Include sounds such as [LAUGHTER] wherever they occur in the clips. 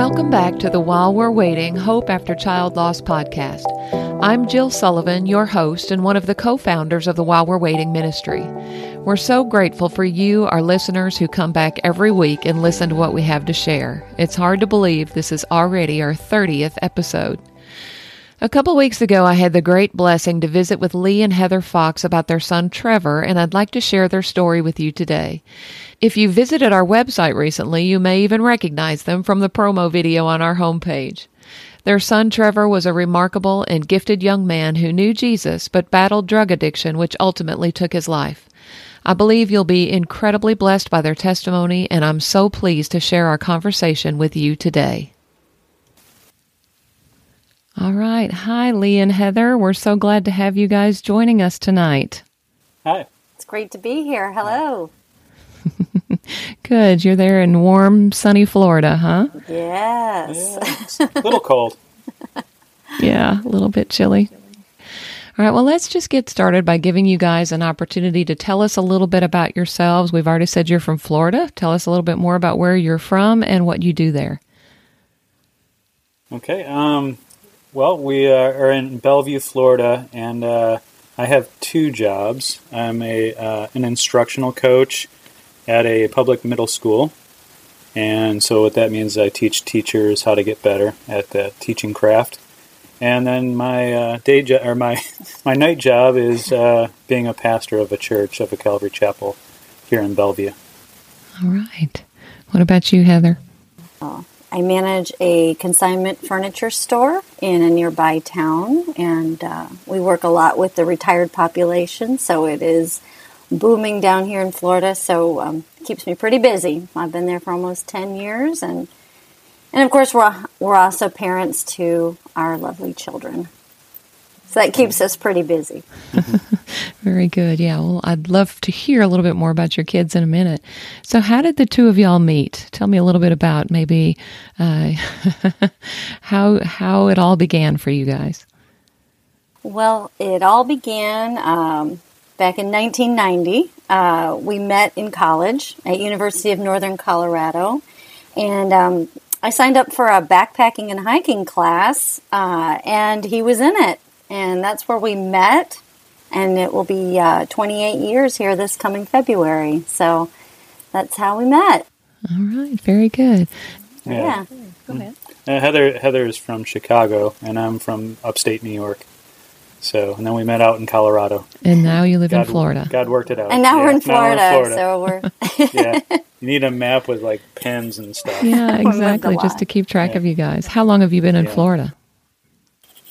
Welcome back to the While We're Waiting Hope After Child Loss podcast. I'm Jill Sullivan, your host and one of the co founders of the While We're Waiting ministry. We're so grateful for you, our listeners, who come back every week and listen to what we have to share. It's hard to believe this is already our 30th episode. A couple weeks ago, I had the great blessing to visit with Lee and Heather Fox about their son Trevor, and I'd like to share their story with you today. If you visited our website recently, you may even recognize them from the promo video on our homepage. Their son Trevor was a remarkable and gifted young man who knew Jesus but battled drug addiction, which ultimately took his life. I believe you'll be incredibly blessed by their testimony, and I'm so pleased to share our conversation with you today. All right. Hi, Lee and Heather. We're so glad to have you guys joining us tonight. Hi. It's great to be here. Hello. [LAUGHS] Good. You're there in warm, sunny Florida, huh? Yes. Yeah, [LAUGHS] a little cold. yeah, a little bit chilly. All right, well, let's just get started by giving you guys an opportunity to tell us a little bit about yourselves. We've already said you're from Florida. Tell us a little bit more about where you're from and what you do there. Okay. Um, well, we uh, are in Belleview, Florida, and uh, I have two jobs. I'm a uh, an instructional coach at a public middle school, and so what that means is I teach teachers how to get better at the teaching craft. And then my uh, day job or my [LAUGHS] my night job is uh, being a pastor of a church of a Calvary Chapel here in Belleview. All right. What about you, Heather? Oh, I manage a consignment furniture store in a nearby town, and uh, we work a lot with the retired population, so it is booming down here in Florida, so um, keeps me pretty busy. I've been there for almost 10 years, and, and of course, we're, we're also parents to our lovely children. So that keeps us pretty busy. [LAUGHS] Very good. Yeah. Well, I'd love to hear a little bit more about your kids in a minute. So, how did the two of y'all meet? Tell me a little bit about maybe uh, [LAUGHS] how how it all began for you guys. Well, it all began um, back in 1990. Uh, we met in college at University of Northern Colorado, and um, I signed up for a backpacking and hiking class, uh, and he was in it and that's where we met. And it will be uh, 28 years here this coming February. So that's how we met. All right, very good. Yeah. yeah. Go ahead. Uh, Heather Heather is from Chicago, and I'm from upstate New York. So, and then we met out in Colorado. And now you live God, in Florida. God worked it out. And now, yeah, we're, in Florida, now we're in Florida. So we're. [LAUGHS] [LAUGHS] yeah. You need a map with like pens and stuff. Yeah, [LAUGHS] exactly. just to keep track yeah. of you guys. How long have you been in Florida?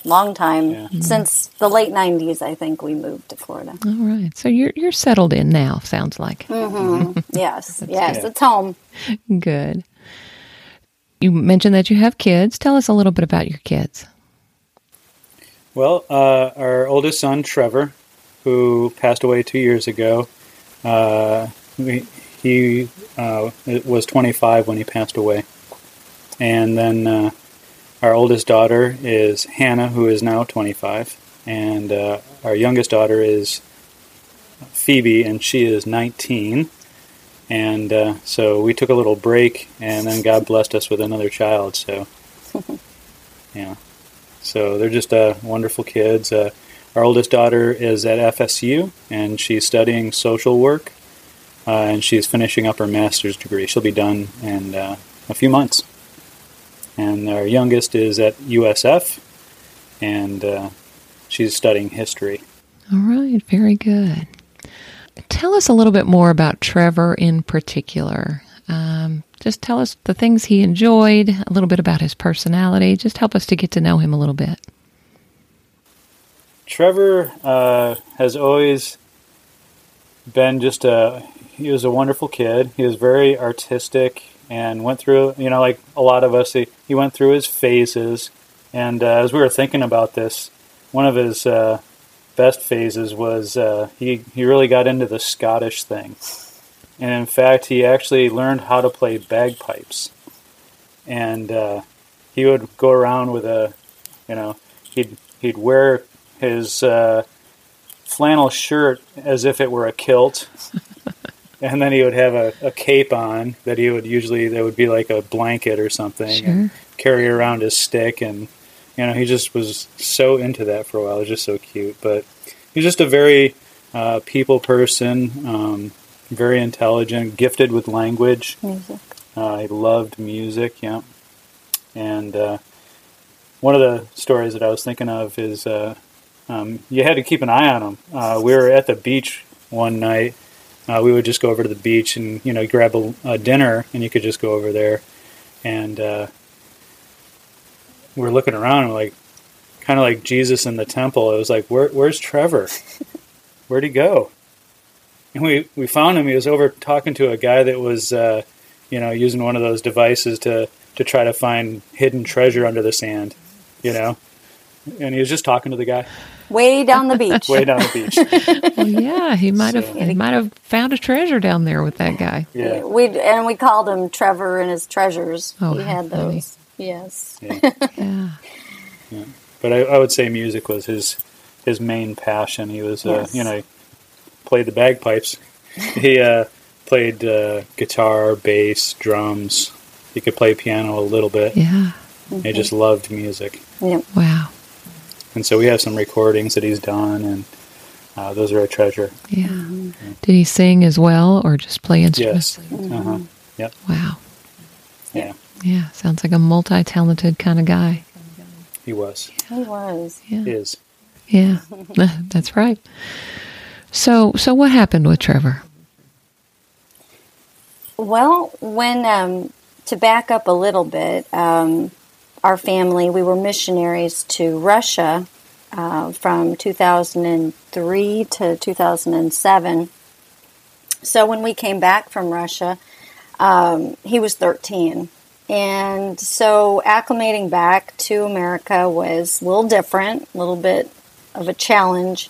Long time yeah. since the late 90s i think we moved to florida. All right. So you're you're settled in now sounds like. Mm-hmm. yes. [LAUGHS] Yes good. it's home. Good. You mentioned that you have kids. Tell us a little bit about your kids. Well uh, our oldest son trevor who passed away two years ago uh, we, he uh, was 25 when he passed away. And then uh, our oldest daughter is Hannah, who is now 25, and uh, our youngest daughter is Phoebe, and she is 19. And uh, so we took a little break, and then God blessed us with another child. So, [LAUGHS] yeah. So they're just uh, wonderful kids. Uh, our oldest daughter is at FSU, and she's studying social work, uh, and she's finishing up her master's degree. She'll be done in uh, a few months and our youngest is at USF, and uh, she's studying history. All right, very good. Tell us a little bit more about Trevor in particular. Um, just tell us the things he enjoyed, a little bit about his personality. Just help us to get to know him a little bit. Trevor uh, has always been just a he was a wonderful kid. He was very artistic and went through, you know, like a lot of us, he, he went through his phases. And uh, as we were thinking about this, one of his uh, best phases was uh, he, he really got into the Scottish thing. And in fact, he actually learned how to play bagpipes. And uh, he would go around with a, you know, he'd, he'd wear his uh, flannel shirt as if it were a kilt. And then he would have a, a cape on that he would usually that would be like a blanket or something, Sure. and carry around his stick, and you know he just was so into that for a while. It was just so cute, but he's just a very uh, people person, um, very intelligent, gifted with language. Music. Uh, he loved music, yeah. And uh, one of the stories that I was thinking of is uh, um, you had to keep an eye on him. Uh, we were at the beach one night. Uh, we would just go over to the beach and you know grab a, a dinner, and you could just go over there. And uh, we're looking around, and like kind of like Jesus in the temple. It was like, Where, "Where's Trevor? Where'd he go?" And we we found him. He was over talking to a guy that was. Uh, you know, using one of those devices to to try to find hidden treasure under the sand, you know. And he was just talking to the guy Way down the beach. [LAUGHS] way down the beach. [LAUGHS] Well, yeah, he might have he might have found a treasure down there with that guy. Yeah, We and we called him Trevor and his treasures. Oh, we how had funny. those. Yes. [LAUGHS] yeah. Yeah. But I, I would say music was his his main passion. He was, uh, you know, played the bagpipes. He uh, played uh, guitar, bass, drums. He could play piano a little bit. Yeah. He just loved music. Yep. Wow. And so we have some recordings that he's done, and uh, those are a treasure. Yeah. Mm-hmm. Did he sing as well or just play instruments? Yes. Uh-huh. Yep. Wow. Yeah, Yeah. Sounds like a multi talented kind of guy. he was. He was. Yeah. Is. Yeah. [LAUGHS] That's right. So so what happened with Trevor? Well, when um, to back up a little bit, um, our family we were missionaries to Russia uh, from 2003 to 2007. So when we came back from Russia, um, he was 13. And so acclimating back to America was a little different, a little bit of a challenge.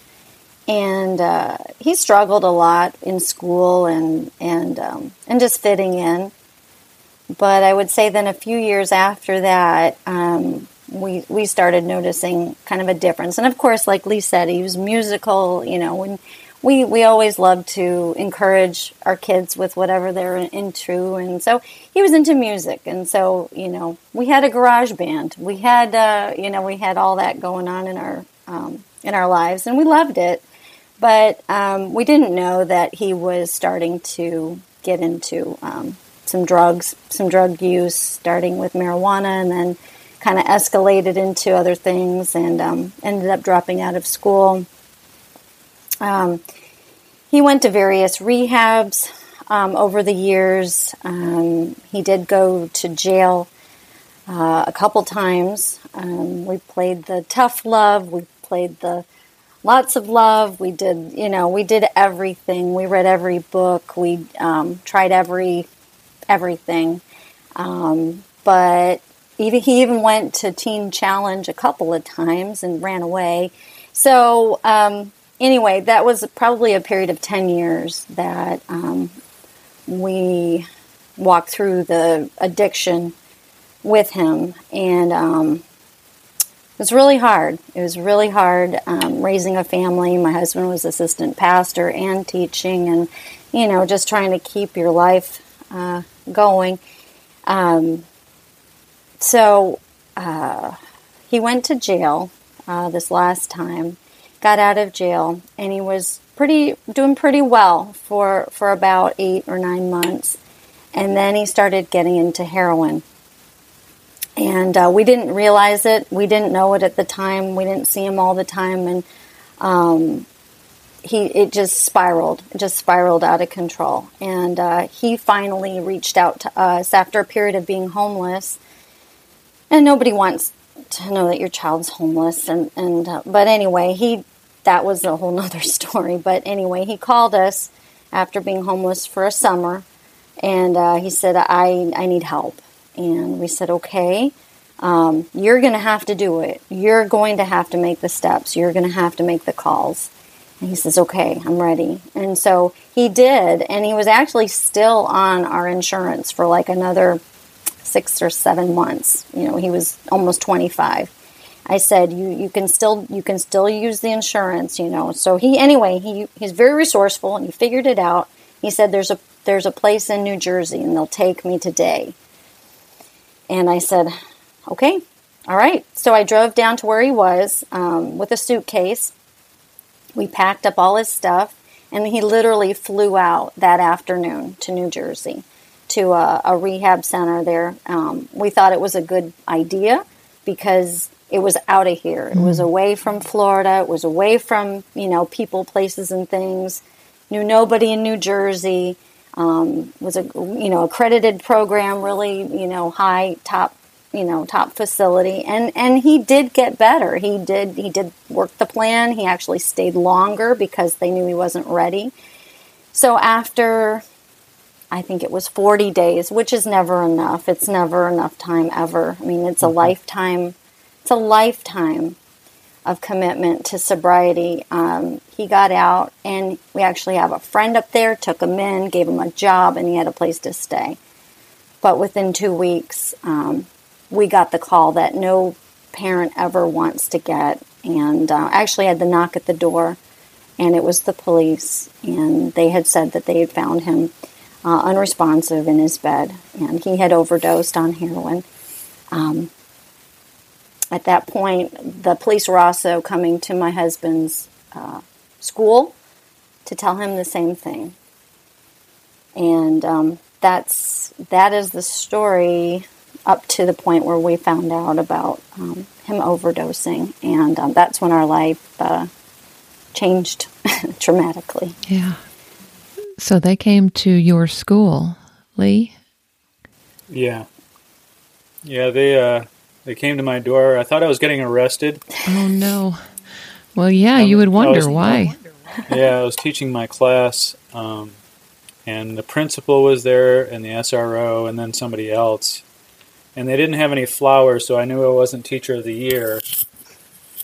And uh, he struggled a lot in school and, and, um, and just fitting in. But I would say then a few years after that, um, we, we started noticing kind of a difference. And of course, like Lee said, he was musical, you know, and we, we always love to encourage our kids with whatever they're into. And so he was into music. And so, you know, we had a garage band. We had, uh, you know, we had all that going on in our, um, in our lives and we loved it. But um, we didn't know that he was starting to get into um, some drugs, some drug use, starting with marijuana and then kind of escalated into other things and um, ended up dropping out of school. Um, he went to various rehabs um, over the years. Um, he did go to jail uh, a couple times. Um, we played the tough love. We played the lots of love. We did, you know, we did everything. We read every book. We um, tried every everything. Um, but even he even went to Teen Challenge a couple of times and ran away. So um, anyway, that was probably a period of ten years that um, we walked through the addiction with him, and um, it was really hard. It was really hard um, raising a family. My husband was assistant pastor and teaching, and you know, just trying to keep your life uh, going. Um, so uh, he went to jail uh, this last time, got out of jail, and he was pretty doing pretty well for for about eight or nine months, and then he started getting into heroin and uh, we didn't realize it. We didn't know it at the time. We didn't see him all the time, and um, he it just spiraled, just spiraled out of control. And uh, he finally reached out to us after a period of being homeless. And nobody wants to know that your child's homeless, and and uh, but anyway, he that was a whole [LAUGHS] nother story. But anyway, he called us after being homeless for a summer, and uh, he said, "I I need help." And we said, okay, um, you're going to have to do it. You're going to have to make the steps. You're going to have to make the calls. He says, okay, I'm ready. And so he did. And he was actually still on our insurance for like another six or seven months. You know, he was almost 25. I said, you, you can still you can still use the insurance, you know. So he anyway he he's very resourceful and he figured it out. He said, "There's a there's a place in New Jersey, and they'll take me today." And I said, "Okay, all right." So I drove down to where he was um, with a suitcase. We packed up all his stuff, and he literally flew out that afternoon to New Jersey to a, a rehab center there. Um, we thought it was a good idea because it was out of here. It was away from Florida. It was away from you know people, places, and things. Knew nobody in New Jersey. Um, was a you know accredited program, really you know high top you know top facility, and and he did get better. He did he did work the plan. He actually stayed longer because they knew he wasn't ready. So after I think it was 40 days, which is never enough. It's never enough time ever. I mean, it's a lifetime. It's a lifetime of commitment to sobriety. Um, he got out, and we actually have a friend up there. Took him in, gave him a job, and he had a place to stay. But within two weeks, um, we got the call that no parent ever wants to get, and uh, actually had the knock at the door, and it was the police, and they had said that they had found him uh, unresponsive in his bed, and he had overdosed on heroin. Um, at that point, the police were also coming to my husband's uh, school to tell him the same thing, and um, that's that is the story up to the point where we found out about um, him overdosing, and um, that's when our life uh, changed [LAUGHS] dramatically. Yeah. So they came to your school, Lee? Yeah. Yeah, they uh they came to my door. I thought I was getting arrested. Oh, no. Well, yeah, you would wonder was- why. yeah, I was teaching my class, um, and the principal was there, and the SRO, and then somebody else. And they didn't have any flowers, so I knew I wasn't teacher of the year.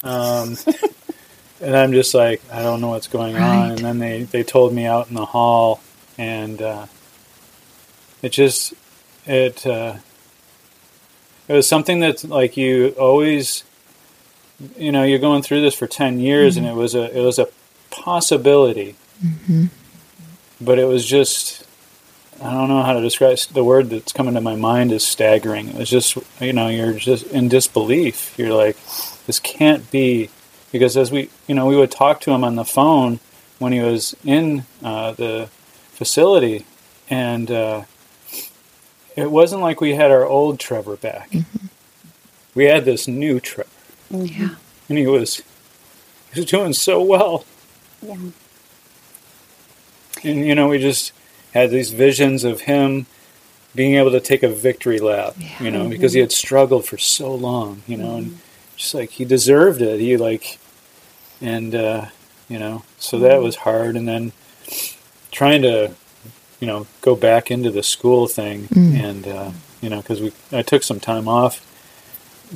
Um, [LAUGHS] and I'm just like, I don't know what's going on. And then they, they told me out in the hall, and uh, it just it uh, it was something that's like you always, you know, you're going through this for ten years, and it was a it was a possibility, but it was just I don't know how to describe the word that's coming to my mind is staggering. It's just you know you're just in disbelief. You're like this can't be because as we you know we would talk to him on the phone when he was in uh, the facility and uh, it wasn't like we had our old Trevor back. We had this new Trevor, Yeah. and he was he was doing so well. Yeah. And you know, we just had these visions of him being able to take a victory lap, you know, because he had struggled for so long, you know, and just like he deserved it. He like, and uh, you know, so that was hard. And then trying to, you know, go back into the school thing, and uh, you know, because we I took some time off,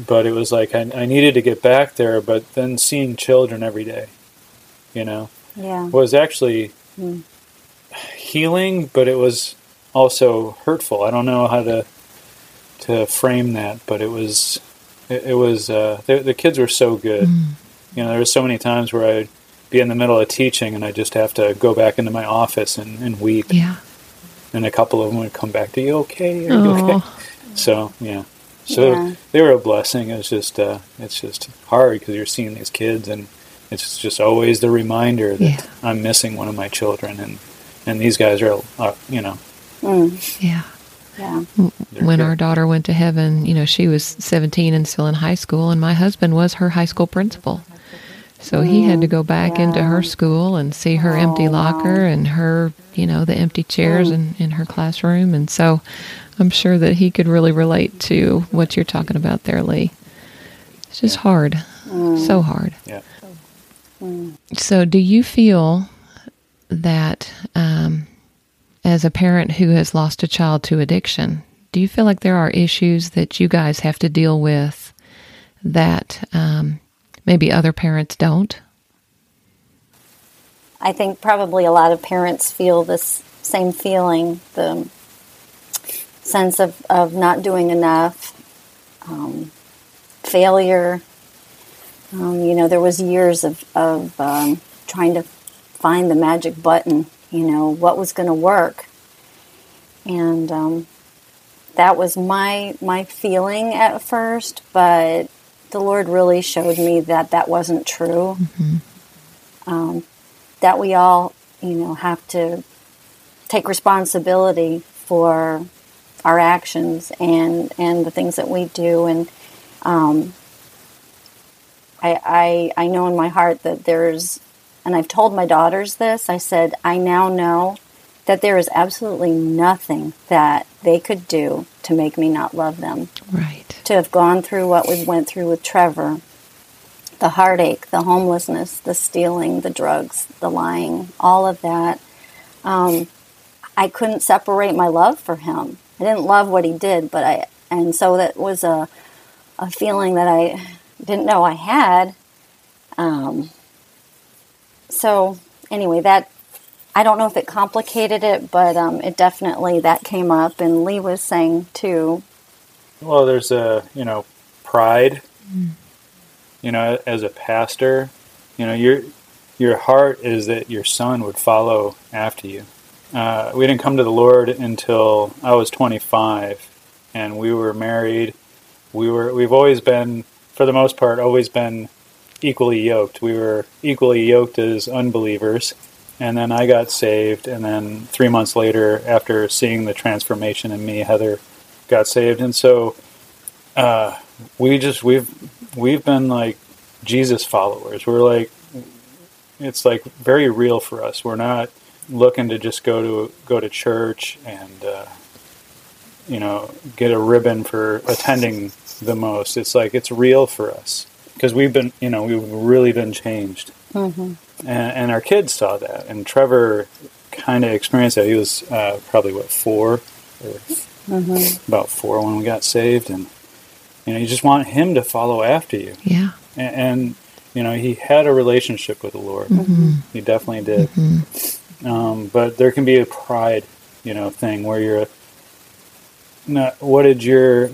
but it was like I, I needed to get back there. But then seeing children every day, you know, Yeah. was actually Mm. Healing, but it was also hurtful. I don't know how to to frame that, but it was it, it was uh, the, the kids were so good. You know, there were so many times where I'd be in the middle of teaching and I just have to go back into my office and, and weep. Yeah. And a couple of them would come back. Are you okay? Are you okay? Oh, [LAUGHS] So yeah, so Yeah. they were a blessing. It's just uh, it's just hard because you're seeing these kids, and it's just always the reminder that Yeah. I'm missing one of my children, and and these guys are, uh, you know, Mm. yeah. Yeah. they're When good. our daughter went to heaven, you know, she was 17 and still in high school, and my husband was her high school principal. So he had to go back into her school and see her empty Oh, wow. locker and her, you know, the empty chairs in, in her classroom. And so I'm sure that he could really relate to what you're talking about there, Lee. It's just hard. So hard. yeah. So, do you feel that um, as a parent who has lost a child to addiction, do you feel like there are issues that you guys have to deal with that um, maybe other parents don't? I think probably a lot of parents feel this same feeling the sense of, of not doing enough, um, failure. Um, you know, there was years of, of um, trying to find the magic button you know, what was going to work. And um, that was my my feeling at first, but the Lord really showed me that that wasn't true. Mm-hmm. Um, that we all, you know, have to take responsibility for our actions and and the things that we do and um, I, I I know in my heart that there's and I've told my daughters this. I said I now know that there is absolutely nothing that they could do to make me not love them. Right. To have gone through what we went through with Trevor the heartache the homelessness the stealing the drugs the lying all of that um, I couldn't separate my love for him. I didn't love what he did, but I and so that was a a feeling that I didn't know I had. Um, so anyway, that I don't know if it complicated it, but um, it definitely that came up, and Lee was saying too. Well, there's a you know pride. Mm. You know, as a pastor, you know your your heart is that your son would follow after you uh, we didn't come to the Lord until I was 25, and we were married. We were we've always been, for the most part, always been equally yoked. We were equally yoked as unbelievers, and then I got saved, and then three months later, after seeing the transformation in me, Heather got saved, and so uh, we just we've we've been like Jesus followers. We're like it's like very real for us. We're not looking to just go to go to church and uh, you know get a ribbon for attending the most. It's like it's real for us because we've been you know we've really been changed, mm-hmm. and, and, our kids saw that. And Trevor kind of experienced that. He was uh, probably what four or mm-hmm. about four when we got saved, and you know you just want him to follow after you. Yeah, and, and you know he had a relationship with the Lord. Mm-hmm. He definitely did. Mm-hmm. Um, but there can be a pride, you know, thing where you're not. What did your,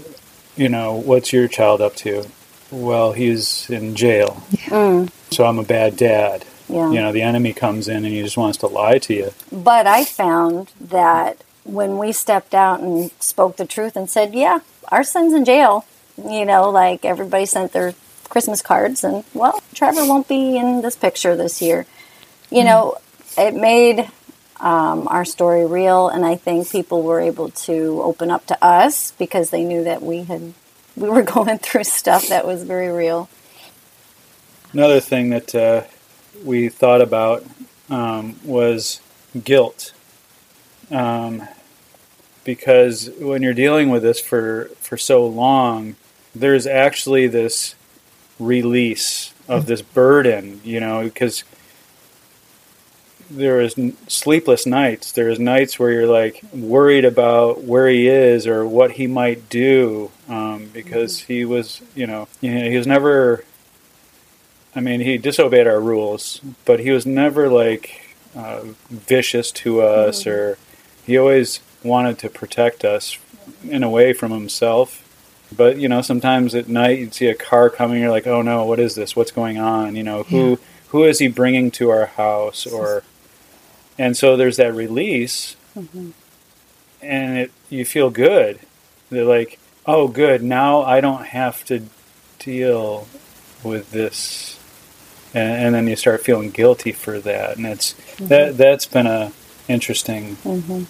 you know, what's your child up to? Well, he's in jail, mm. so I'm a bad dad. Yeah. You know, the enemy comes in and he just wants to lie to you. But I found that when we stepped out and spoke the truth and said, "Yeah, our son's in jail," you know, like everybody sent their Christmas cards, and well, Trevor won't be in this picture this year. You mm. know, it made um, our story real, and I think people were able to open up to us because they knew that we had we were [LAUGHS] going through stuff that was very real. Another thing that uh, we thought about um, was guilt, um, because when you're dealing with this for for so long, there's actually this release of this burden, you know, because there is sleepless nights. There's nights where you're like worried about where he is or what he might do um, because mm-hmm. he was, you know, he was never. I mean, he disobeyed our rules, but he was never like uh, vicious to us, mm-hmm. or he always wanted to protect us in a way from himself. But you know, sometimes at night you'd see a car coming, you're like, "Oh no, what is this? What's going on?" You know, who yeah. who is he bringing to our house, or and so there's that release mm-hmm. and it you feel good they're like oh good now i don't have to deal with this and, and then you start feeling guilty for that and it's mm-hmm. that that's been a interesting mm-hmm.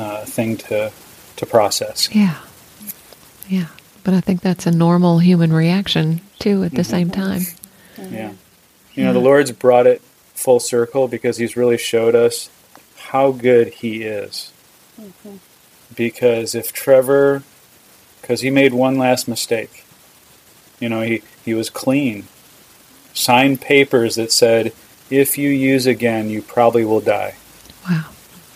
uh, thing to to process yeah yeah but i think that's a normal human reaction too at the same mm-hmm. time yeah you know the lord's brought it full circle because he's really showed us how good he is. Because if Trevor, because he made one last mistake, you know, he, he was clean, signed papers that said, if you use again, you probably will die. Wow.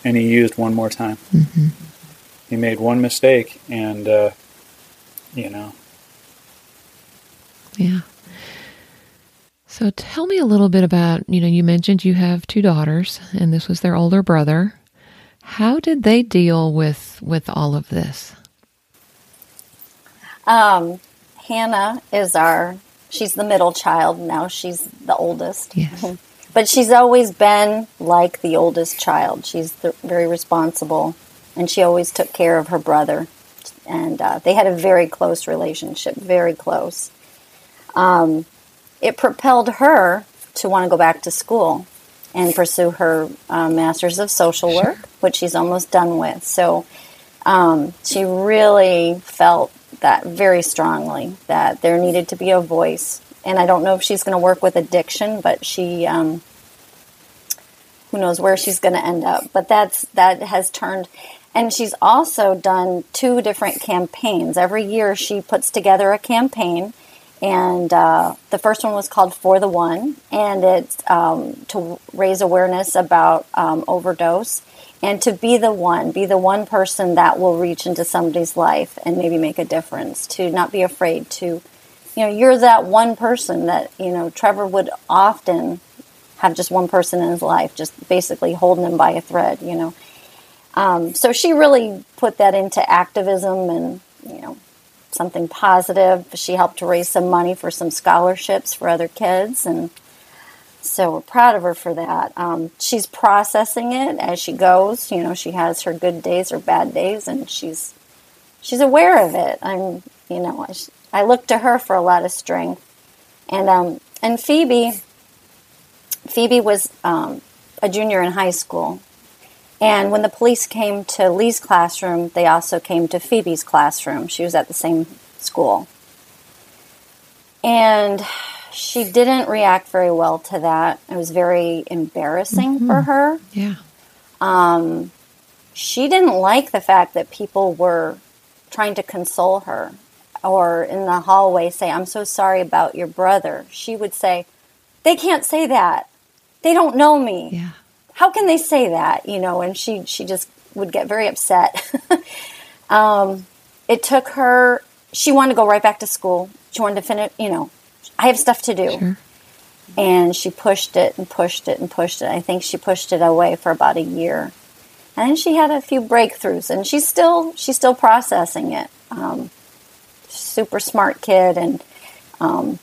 And he used one more time. Mm-hmm. He made one mistake, and, uh, you know. Yeah. So tell me a little bit about, you know, you mentioned you have two daughters and this was their older brother. How did they deal with with all of this? Um, Hannah is our she's the middle child now she's the oldest. Yes. [LAUGHS] but she's always been like the oldest child. She's the, very responsible, and she always took care of her brother. And uh, they had a very close relationship, very close. Um, it propelled her to want to go back to school and pursue her uh, master's of social work, sure. which she's almost done with. So um, she really felt that very strongly that there needed to be a voice. And I don't know if she's going to work with addiction, but she, um, who knows where she's going to end up. But that's that has turned, and she's also done two different campaigns. Every year she puts together a campaign and uh, the first one was called For the One, and it's um, to raise awareness about um, overdose and to be the one, be the one person that will reach into somebody's life and maybe make a difference. To not be afraid to, you know, you're that one person that you know. Trevor would often have just one person in his life, just basically holding him by a thread, you know. Um, so she really put that into activism and you know something positive. She helped to raise some money for some scholarships for other kids, and so we're proud of her for that. Um, she's processing it as she goes. You know, she has her good days or bad days, and she's she's aware of it. I'm, you know, I, I look to her for a lot of strength, and um, and Phoebe. Phoebe was um, a junior in high school, and when the police came to Lee's classroom, they also came to Phoebe's classroom. She was at the same school. And she didn't react very well to that. It was very embarrassing mm-hmm. for her. Yeah. Um, she didn't like the fact that people were trying to console her or in the hallway say, I'm so sorry about your brother. She would say, They can't say that. They don't know me. Yeah how can they say that? You know, and she she just would get very upset. [LAUGHS] um, it took her. She wanted to go right back to school. She wanted to finish. You know, I have stuff to do. Sure. And she pushed it and pushed it and pushed it. I think she pushed it away for about a year, and she had a few breakthroughs. And she's still she's still processing it. Um, super smart kid and um,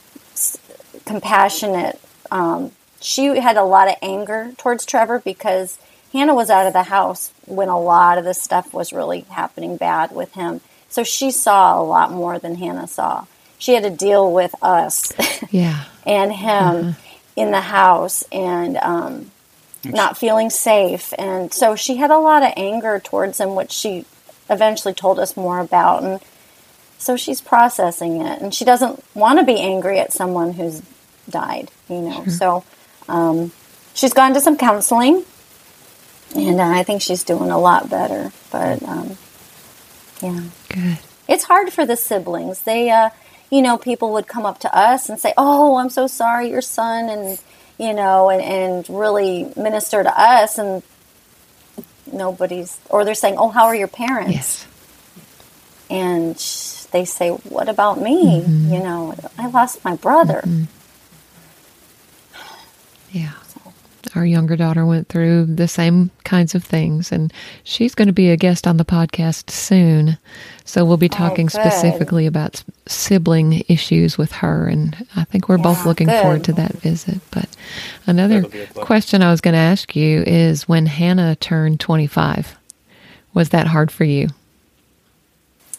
compassionate. Um, she had a lot of anger towards Trevor because Hannah was out of the house when a lot of this stuff was really happening bad with him. So she saw a lot more than Hannah saw. She had to deal with us [LAUGHS] yeah. and him uh-huh. in the house and um, not feeling safe. And so she had a lot of anger towards him, which she eventually told us more about. And so she's processing it. And she doesn't want to be angry at someone who's died, you know. Sure. So um, she's gone to some counseling, and uh, I think she's doing a lot better. But um, yeah, good. It's hard for the siblings. They, uh, you know, people would come up to us and say, "Oh, I'm so sorry, your son," and you know, and, and really minister to us, and nobody's, or they're saying, "Oh, how are your parents?" Yes. And they say, "What about me?" Mm-hmm. You know, I lost my brother. Mm-hmm. Yeah. Our younger daughter went through the same kinds of things, and she's going to be a guest on the podcast soon. So we'll be talking oh, specifically about sibling issues with her, and I think we're yeah, both looking good. forward to that visit. But another question I was going to ask you is when Hannah turned 25, was that hard for you?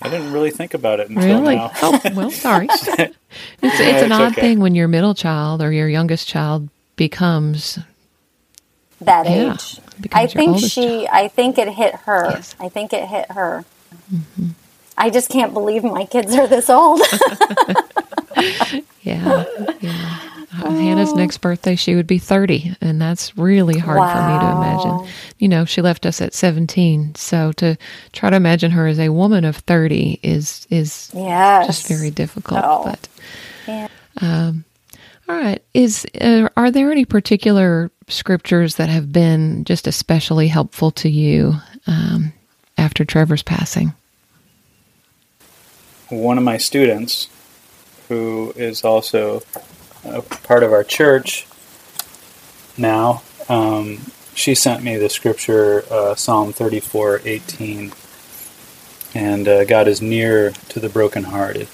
I didn't really think about it until really? now. oh, well, sorry. [LAUGHS] it's, it's an odd okay. thing when your middle child or your youngest child becomes that yeah, age. I think she. Child. I think it hit her. Yes. I think it hit her. Mm-hmm. I just can't believe my kids are this old. [LAUGHS] yeah, yeah. Uh, Hannah's next birthday, she would be 30, and that's really hard wow. for me to imagine. You know, she left us at 17, so to try to imagine her as a woman of 30 is is yes. just very difficult. Oh. But yeah. um, all right. Is uh, are there any particular scriptures that have been just especially helpful to you um, after Trevor's passing? One of my students, who is also a part of our church now, um, she sent me the scripture uh, Psalm thirty four eighteen, and uh, God is near to the brokenhearted,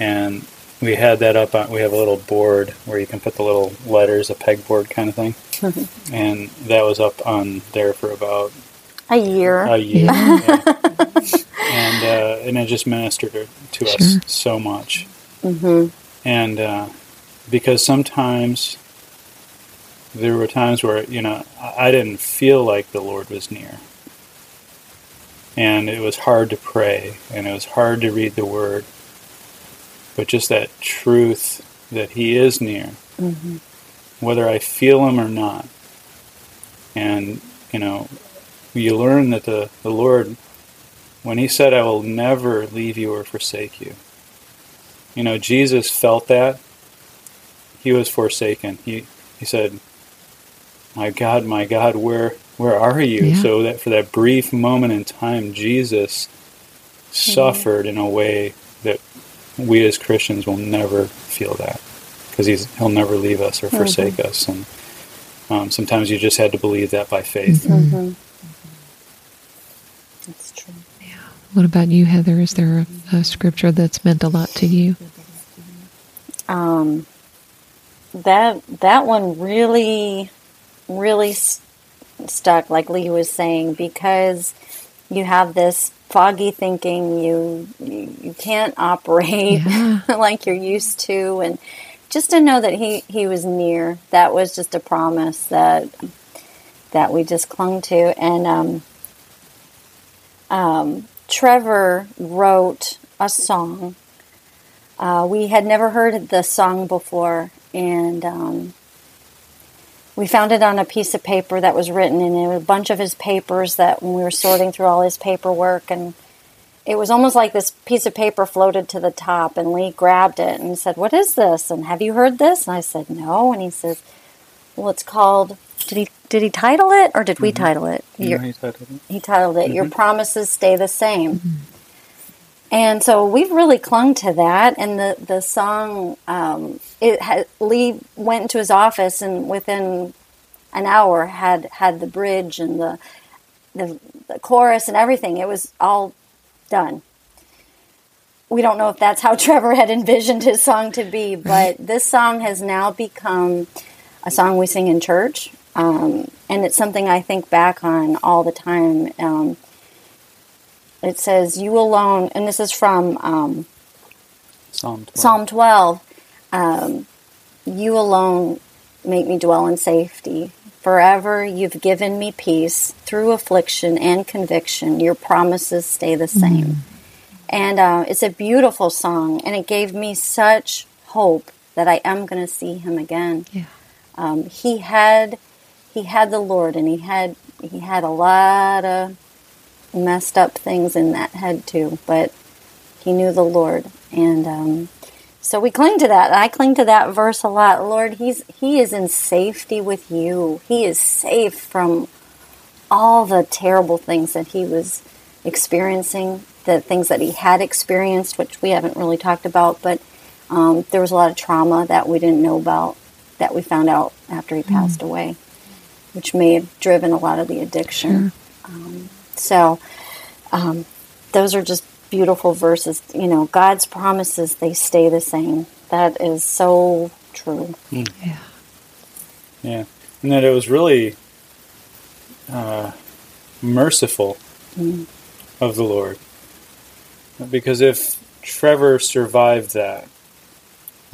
and we had that up on. We have a little board where you can put the little letters, a pegboard kind of thing, [LAUGHS] and that was up on there for about A year. a year, Yeah. [LAUGHS] yeah. and uh, and it just ministered to to Sure. us so much. hmm and uh, because sometimes there were times where you know I I didn't feel like the Lord was near, and it was hard to pray, and it was hard to read the Word, but just that truth that He is near, hmm whether I feel Him or not, and you know, you learn that the the Lord, when He said, "I will never leave you or forsake you." You know, Jesus felt that. He was forsaken. He he said, "My God, my God, where where are you?" Yeah. So that for that brief moment in time, Jesus suffered in a way that we as Christians will never feel that because he's he'll never leave us or forsake us. And um, sometimes you just had to believe that by faith. hmm That's true. Yeah. What about you, Heather? Is there a, a scripture that's meant a lot to you? Um, that that one really, really s- stuck, like Lee was saying, because you have this foggy thinking. You you, you can't operate Yeah. [LAUGHS] like you're used to, and just to know that he he was near. That was just a promise that that we just clung to, and um, um, Trevor wrote a song. Uh, we had never heard the song before, and um, we found it on a piece of paper that was written in a bunch of his papers. That when we were sorting through all his paperwork, and it was almost like this piece of paper floated to the top, and Lee grabbed it and said, "What is this?" And have you heard this? And I said, "No." And he says, "Well, it's called." Did he did he title it or did we title it? Your- Right, I don't know. he titled it "Your Promises Stay the Same," and so we've really clung to that. And the the song, um, it had, Lee went into his office and within an hour had had the bridge and the, the the chorus and everything. It was all done. We don't know if that's how [LAUGHS] Trevor had envisioned his song to be, but this song has now become a song we sing in church. Um, and it's something I think back on all the time. Um, it says, You alone, and this is from um, Psalm 12. Psalm 12 um, You alone make me dwell in safety. Forever you've given me peace through affliction and conviction. Your promises stay the same. And uh, it's a beautiful song, and it gave me such hope that I am going to see him again. Yeah. Um, he had he had the Lord, and he had he had a lot of messed up things in that head too, but he knew the Lord, and um, so we cling to that. I cling to that verse a lot. Lord, he's he is in safety with you. He is safe from all the terrible things that he was experiencing, the things that he had experienced, which we haven't really talked about, but um, there was a lot of trauma that we didn't know about that we found out after he passed away, which may have driven a lot of the addiction. Um, so, um, those are just beautiful verses. You know, God's promises, they stay the same. That is so true. Yeah. Yeah, and that it was really uh, merciful of the Lord, because if Trevor survived that,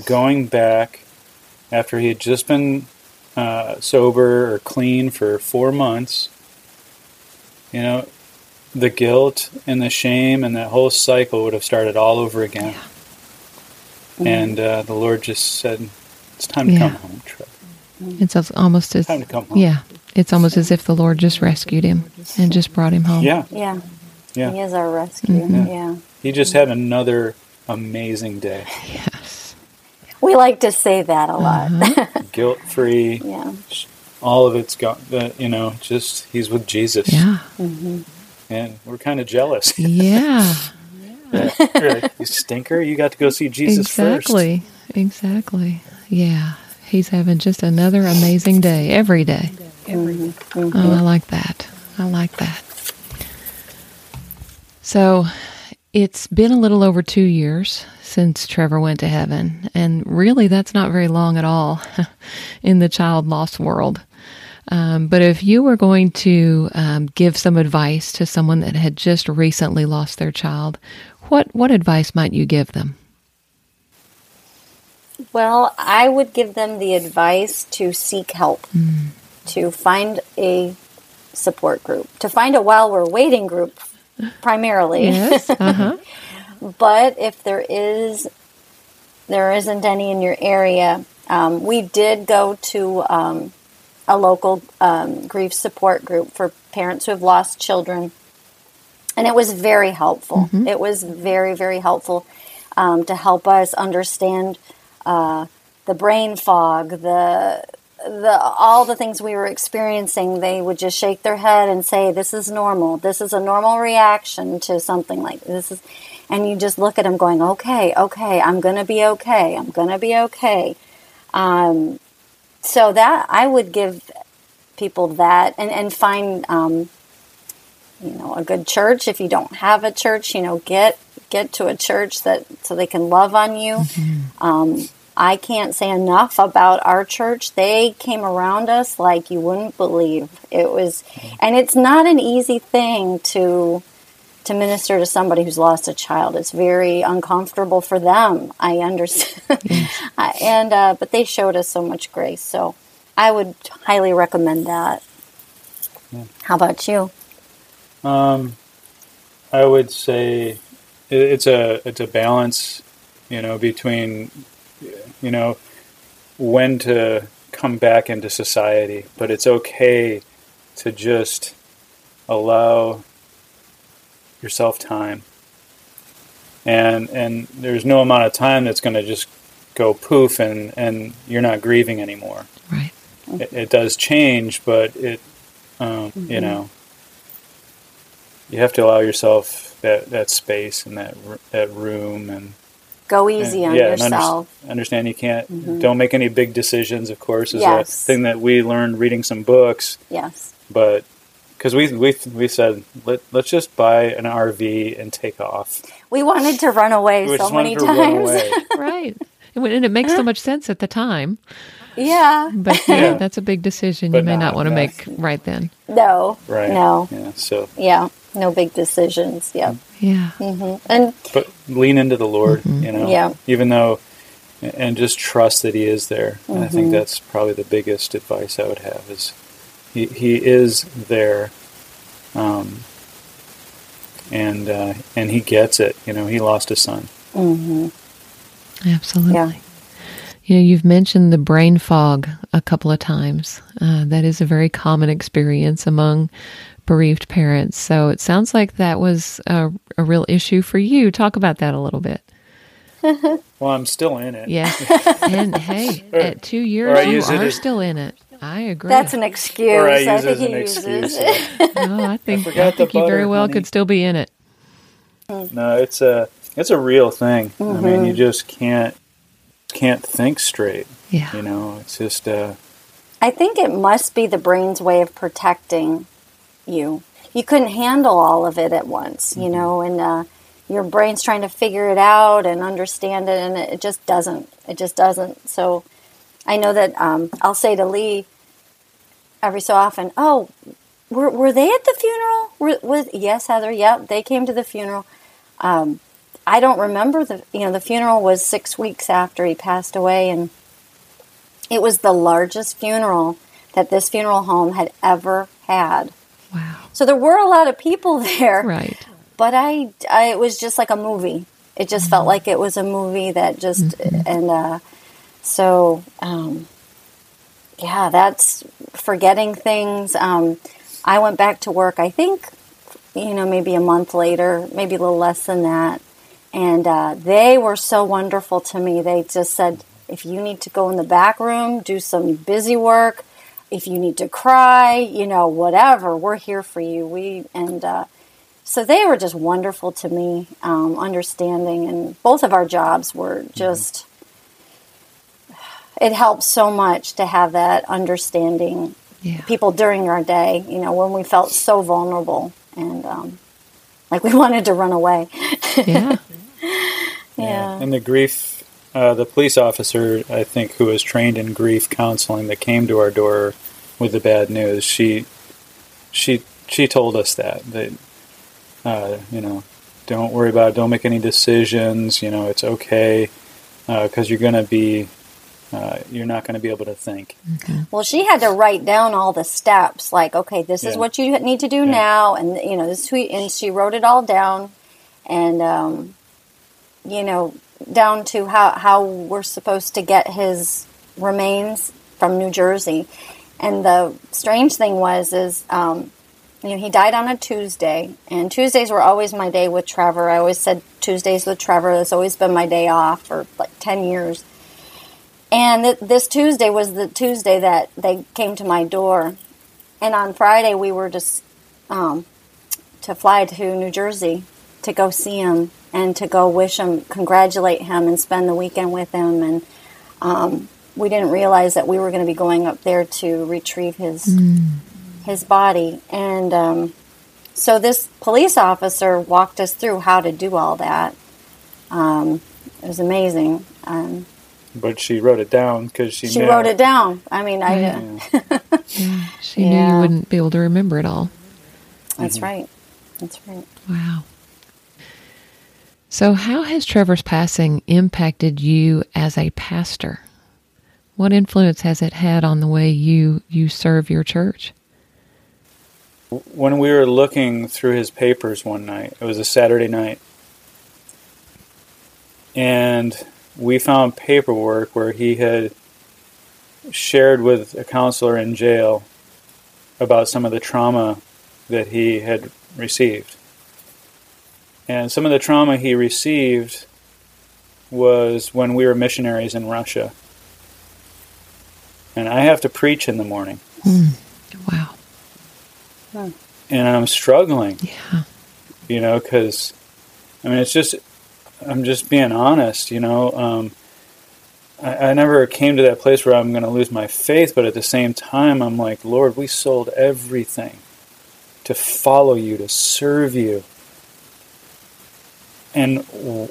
going back after he had just been uh, sober or clean for four months, you know, the guilt and the shame and that whole cycle would have started all over again. And uh, the Lord just said, "It's time to Yeah. come home, Trevor. It's almost as Time to come home." yeah. It's almost as if the Lord just rescued him and just brought him home. Yeah, Yeah, yeah. He is our rescue. Mhm. Yeah. He just had another amazing day. [LAUGHS] Yes. We like to say that a lot. [LAUGHS] Guilt free. yeah. All of it's gone. The, you know, just he's with Jesus. Yeah. Mm-hmm. And we're kind of jealous. [LAUGHS] Yeah. You're like, you stinker. You got to go see Jesus exactly. Exactly. Yeah. He's having just another amazing day every day. Mm-hmm. Oh, I like that. I like that. So, it's been a little over two years since Trevor went to heaven, and really that's not very long at all [LAUGHS] in the child loss world. Um, but if you were going to um, give some advice to someone that had just recently lost their child, what what advice might you give them? Well, I would give them the advice to seek help, mm. to find a support group, to find a while we're waiting group primarily. Yes. [LAUGHS] Uh-huh. but if there is there isn't any in your area, um, we did go to um, a local um, grief support group for parents who have lost children, and it was very helpful. Mm-hmm. It was very very helpful um, to help us understand uh, the brain fog, the the all the things we were experiencing, they would just shake their head and say, "This is normal. This is a normal reaction to something like this." Is, and you just look at them, going, "Okay, okay, I'm going to be okay. I'm going to be okay." Um, so that I would give people that, and and find um, you know a good church. If you don't have a church, you know, get get to a church that so they can love on you. Mm-hmm. Um, I can't say enough about our church. They came around us like you wouldn't believe. It was, and it's not an easy thing to to minister to somebody who's lost a child. It's very uncomfortable for them. I understand, [LAUGHS] and uh, but they showed us so much grace. So I would highly recommend that. Yeah. How about you? Um, I would say it's a it's a balance, you know, between you know, when to come back into society, but it's okay to just allow yourself time. And and there's no amount of time that's going to just go poof and and you're not grieving anymore. Right. It, it does change, but it um, mm-hmm. you know you have to allow yourself that that space and that that room and go easy and, on yeah, yourself. Under, understand you can't. Mm-hmm. Don't make any big decisions. Of course, is yes. a thing that we learned reading some books. Yes. But because we we we said let let's just buy an RV and take off. We wanted to run away we so many times. [LAUGHS] right. And it makes so much sense at the time. Yeah. But yeah, yeah. that's a big decision but you may not, not want to make right then. No. Right. No. Yeah. So. Yeah no big decisions. Yeah. Yeah. Mm-hmm. And but lean into the Lord, mm-hmm. you know. Yeah. Even though, and just trust that He is there. Mm-hmm. I think mm-hmm. that's probably the biggest advice I would have is, He He is there, um, and uh, and He gets it. You know, He lost a son. Mm-hmm. Absolutely. Yeah. You know, you've mentioned the brain fog a couple of times. Uh, that is a very common experience among bereaved parents. So it sounds like that was a, a real issue for you. Talk about that a little bit. [LAUGHS] well, I'm still in it. Yeah. [LAUGHS] and hey, or, at two years, you are as, still in it. I agree. That's an excuse. Or I, I use it as an excuse. [LAUGHS] no, I think, I, I think you very well honey. could still be in it. No, it's a it's a real thing. Mm-hmm. I mean, you just can't can't think straight. Yeah. You know, it's just. Uh, I think it must be the brain's way of protecting you. You couldn't handle all of it at once, you mm-hmm. know, and uh, your brain's trying to figure it out and understand it, and it just doesn't. It just doesn't. So I know that um, I'll say to Lee every so often, "Oh, were, were they at the funeral? Were, was, yes, Heather. Yep, they came to the funeral." Um, I don't remember the you know the funeral was six weeks after he passed away, and it was the largest funeral that this funeral home had ever had. Wow. So there were a lot of people [LAUGHS] there. Right. But I, I it was just like a movie. It just mm-hmm. felt like it was a movie that just, mm-hmm. and uh, so, um, yeah, that's forgetting things. Um, I went back to work, I think, you know, maybe a month later, maybe a little less than that. And uh, they were so wonderful to me. They just said, if you need to go in the back room, do some busy work, if you need to cry, you know, whatever, we're here for you. We and uh, so they were just wonderful to me, um, understanding, and both of our jobs were mm-hmm. just. It helps so much to have that understanding. Yeah. People during our day, you know, when we felt so vulnerable and um, like we [LAUGHS] wanted to run away. [LAUGHS] Yeah. Yeah. And the grief, uh, the police officer, I think, who was trained in grief counseling that came to our door with the bad news, she, she, she told us that that, uh, you know, don't worry about it. Don't make any decisions. You know, it's okay because uh, you're going to be, uh, you're not going to be able to think. Well, she had to write down all the steps, like, okay, this is what you need to do Yeah. now, and you know, this we and she wrote it all down, and um, you know, down to how how we're supposed to get his remains from New Jersey, and the strange thing was is. Um, you know, he died on a Tuesday, and Tuesdays were always my day with Trevor. I always said Tuesdays with Trevor. That's always been my day off for like 10 years. And th- this Tuesday was the Tuesday that they came to my door. And on Friday, we were just um, to fly to New Jersey to go see him and to go wish him, congratulate him, and spend the weekend with him. And um, we didn't realize that we were going to be going up there to retrieve his his body. And um, so this police officer walked us through how to do all that. Um, it was amazing. Um, But she wrote it down because she, she knew. wrote it down. I mean, I. Yeah. She knew you wouldn't be able to remember it all. That's right. That's right. Wow. So, how has Trevor's passing impacted you as a pastor? What influence has it had on the way you you serve your church? When we were looking through his papers one night, it was a Saturday night, and we found paperwork where he had shared with a counselor in jail about some of the trauma that he had received. And some of the trauma he received was when we were missionaries in Russia. And I have to preach in the morning, Wow. And I'm struggling. Yeah. you know, because I mean, it's just I'm just being honest, you know. Um, I, I never came to that place where I'm going to lose my faith, but at the same time, I'm like, Lord, we sold everything to follow you, to serve you, and w-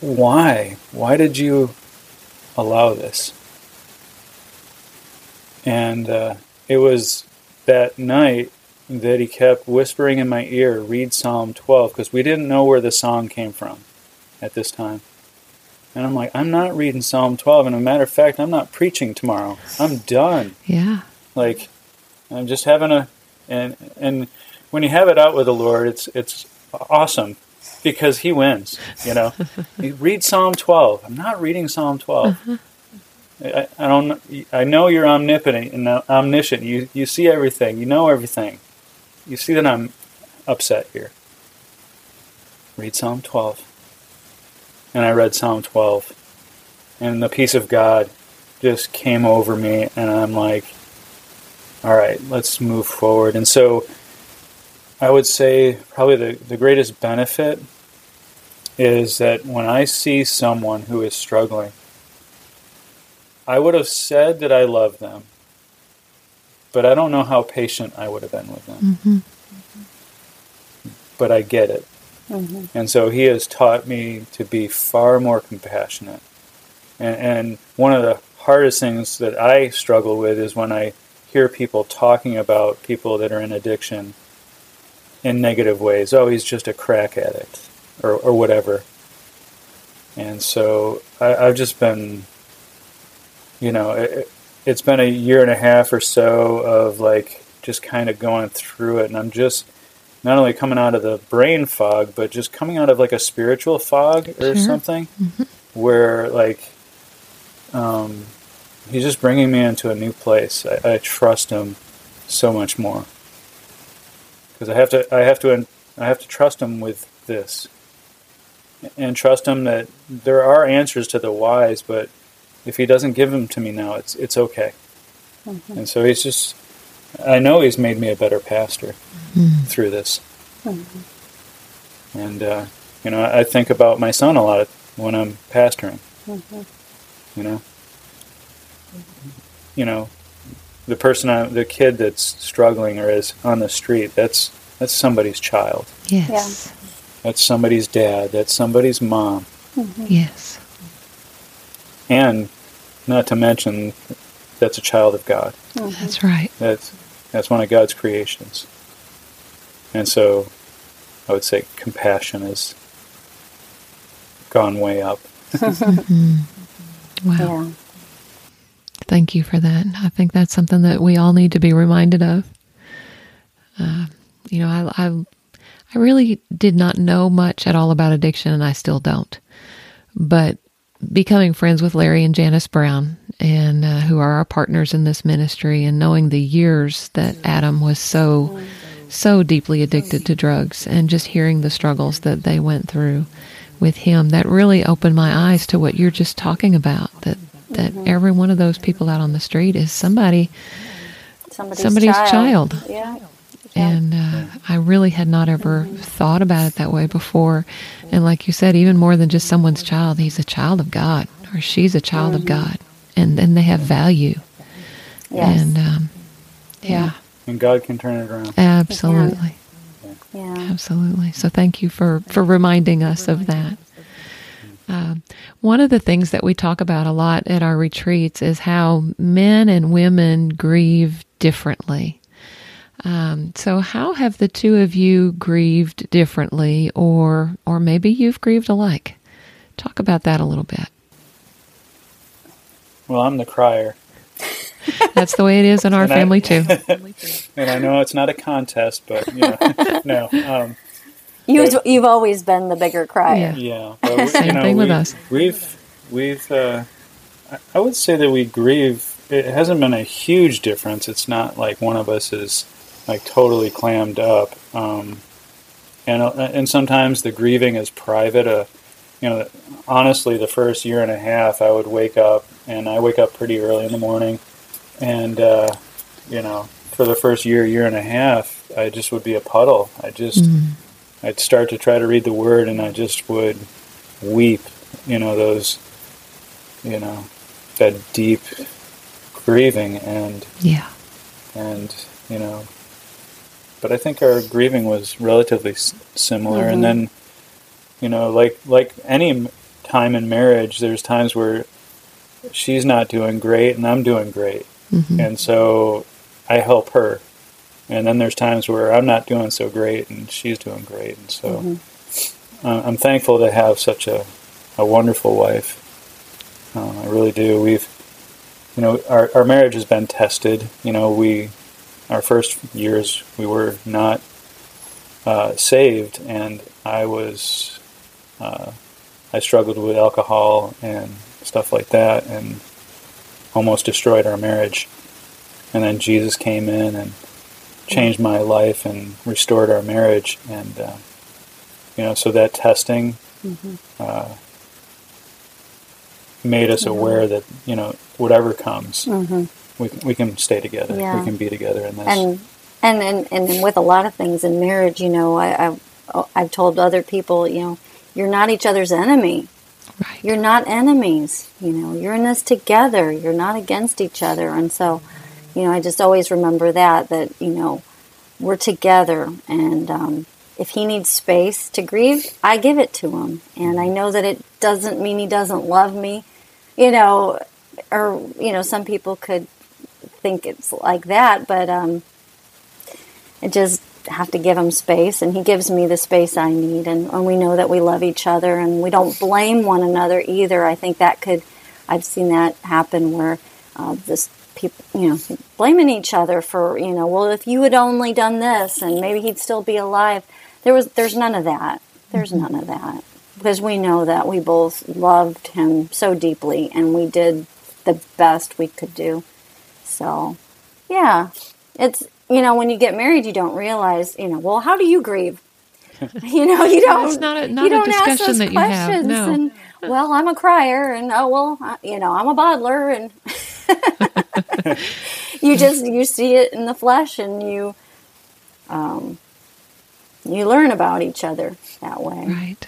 why? Why did you allow this? And uh, it was that night that he kept whispering in my ear, read Psalm 12, because we didn't know where the song came from at this time. And I'm like, I'm not reading Psalm 12. And a matter of fact, I'm not preaching tomorrow. I'm done. Yeah. Like, I'm just having a, and and when you have it out with the Lord, it's it's awesome because He wins. You know, [LAUGHS] you read Psalm 12. I'm not reading Psalm 12. Uh-huh. I, I don't. I know you're omnipotent and omniscient. You you see everything. You know everything. You see that I'm upset here. Read Psalm 12. And I read Psalm 12, and the peace of God just came over me, and I'm like, all right, let's move forward. And so I would say probably the, the greatest benefit is that when I see someone who is struggling, I would have said that I love them, but I don't know how patient I would have been with them. hmm But I get it. And so he has taught me to be far more compassionate. And, and one of the hardest things that I struggle with is when I hear people talking about people that are in addiction in negative ways. Oh, he's just a crack addict, or, or whatever. And so I, I've just been, you know, it, it's been a year and a half or so of like just kind of going through it, and I'm just not only coming out of the brain fog, but just coming out of like a spiritual fog or Sure. something, where like um, he's just bringing me into a new place. I, I trust him so much more because I have to. I have to. I have to trust him with this, and trust him that there are answers to the whys, but if he doesn't give them to me now, it's it's okay. Mm-hmm. And so he's just. I know he's made me a better pastor mm. through this. Mm-hmm. And, uh, you know, I think about my son a lot when I'm pastoring. Mm-hmm. You know? You know, the person, I, the kid that's struggling or is on the street, that's, that's somebody's child. Yes. I That's somebody's dad. That's somebody's mom. Yes. And not to mention, that's a child of God. That's right. That's that's one of God's creations. And so, I would say compassion has gone way up. [LAUGHS] Wow. Yeah. Thank you for that. I think that's something that we all need to be reminded of. Uh, you know, I, I, I really did not know much at all about addiction, and I still don't. But becoming friends with Larry and Janice Brown, and uh, who are our partners in this ministry, and knowing the years that Adam was so, so deeply addicted to drugs, and just hearing the struggles that they went through with him, that really opened my eyes to what you're just talking about. That that every one of those people out on the street is somebody Somebody's, Somebody's child. Yeah. And uh, I really had not ever thought about it that way before. And like you said, even more than just someone's child, he's a child of God or she's a child of God, and then they have value. Yes. And um, yeah, And God can turn it around. absolutely, yeah. absolutely. So thank you for for reminding us of that. Um, one of the things that we talk about a lot at our retreats is how men and women grieve differently. Um, so, how have the two of you grieved differently, or or maybe you've grieved alike? Talk about that a little bit. Well, I'm the crier. [LAUGHS] That's the way it is in our And I- family [LAUGHS] too. And I know it's not a contest, but you know, [LAUGHS] no. Um, You, you've always been the bigger crier. Yeah. Yeah, but we, Same you know, thing with we- us. We've we've uh, I- I would say that we grieve. It hasn't been a huge difference. It's not like one of us is like totally clammed up. Um, and uh, and sometimes the grieving is private. Uh, you know, honestly, the first year and a half, I would wake up, and I wake up pretty early in the morning, and uh, you know, for the first year, year and a half, I just would be a puddle. I just Mm. I'd start to try to read the word, and I just would weep. You know those, you know, that deep grieving, and Yeah, and you know. But I think our grieving was relatively s- similar, and then, you know, like like any time in marriage, there's times where she's not doing great, and I'm doing great, Mhm. and so I help her. And then there's times where I'm not doing so great, and she's doing great, and so uh, I'm thankful to have such a, a wonderful wife. Uh, I really do. We've, you know, our, our marriage has been tested. You know, we, our first years, we were not uh, saved, and I was, uh, I struggled with alcohol and stuff like that, and almost destroyed our marriage. And then Jesus came in and changed my life and restored our marriage, and uh, you know, so that testing uh, made us aware that you know whatever comes, we we can stay together. Yeah. We can be together in this. and and and and with a lot of things in marriage, you know, I, I I've told other people, you know, you're not each other's enemy. right. You're not enemies. You know, you're in this together. You're not against each other. And so, you know, I just always remember that that you know, we're together. And um, if he needs space to grieve, I give it to him. And I know that it doesn't mean he doesn't love me. You know, or you know, some people could think it's like that, but um, I just have to give him space, and he gives me the space I need, and, and we know that we love each other, and we don't blame one another either. I think that could, I've seen that happen where uh, this people, you know, blaming each other for, you know, well, if you had only done this, and maybe he'd still be alive. There was, there's none of that. There's none of that because we know that we both loved him so deeply, and we did the best we could do. So, yeah, it's you know when you get married, you don't realize you know. Well, how do you grieve? [LAUGHS] You know, you don't. It's not a- not you a don't ask discussion those that you have, questions, no. And well, I'm a crier, and oh well, I, you know, I'm a bottler, and [LAUGHS] you just you see it in the flesh, and you um, you learn about each other that way. Right.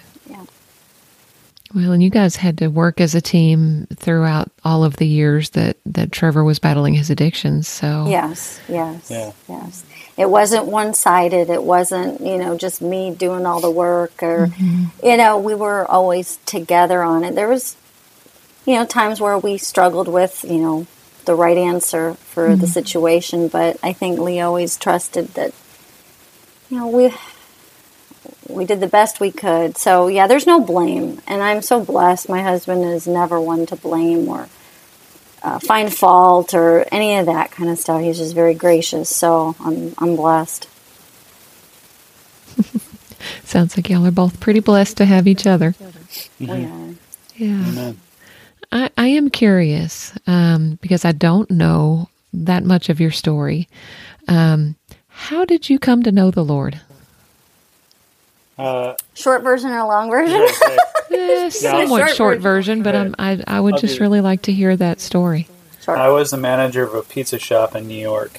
Yeah. Well, and you guys had to work as a team throughout all of the years that, that Trevor was battling his addictions. So Yes, yes, Yeah. yes. It wasn't one sided. It wasn't, you know, just me doing all the work or, mm-hmm. you know, we were always together on it. There was, you know, times where we struggled with, you know, the right answer for the mm-hmm. situation, but I think Lee always trusted that, you know, we we did the best we could. So yeah, there's no blame, and I'm so blessed. My husband is never one to blame or uh, find fault or any of that kind of stuff. He's just very gracious. So I'm I'm blessed. [LAUGHS] sounds like y'all are both pretty blessed to have each other. We are. Yeah. Amen. I, I am curious um, because I don't know that much of your story. Um, how did you come to know the Lord? Uh, Short version or long version? yeah, okay. [LAUGHS] Eh, somewhat short short, version. version, but Okay. I'm, I, I would I'll just do- really like to hear that story. Short. I was the manager of a pizza shop in New York,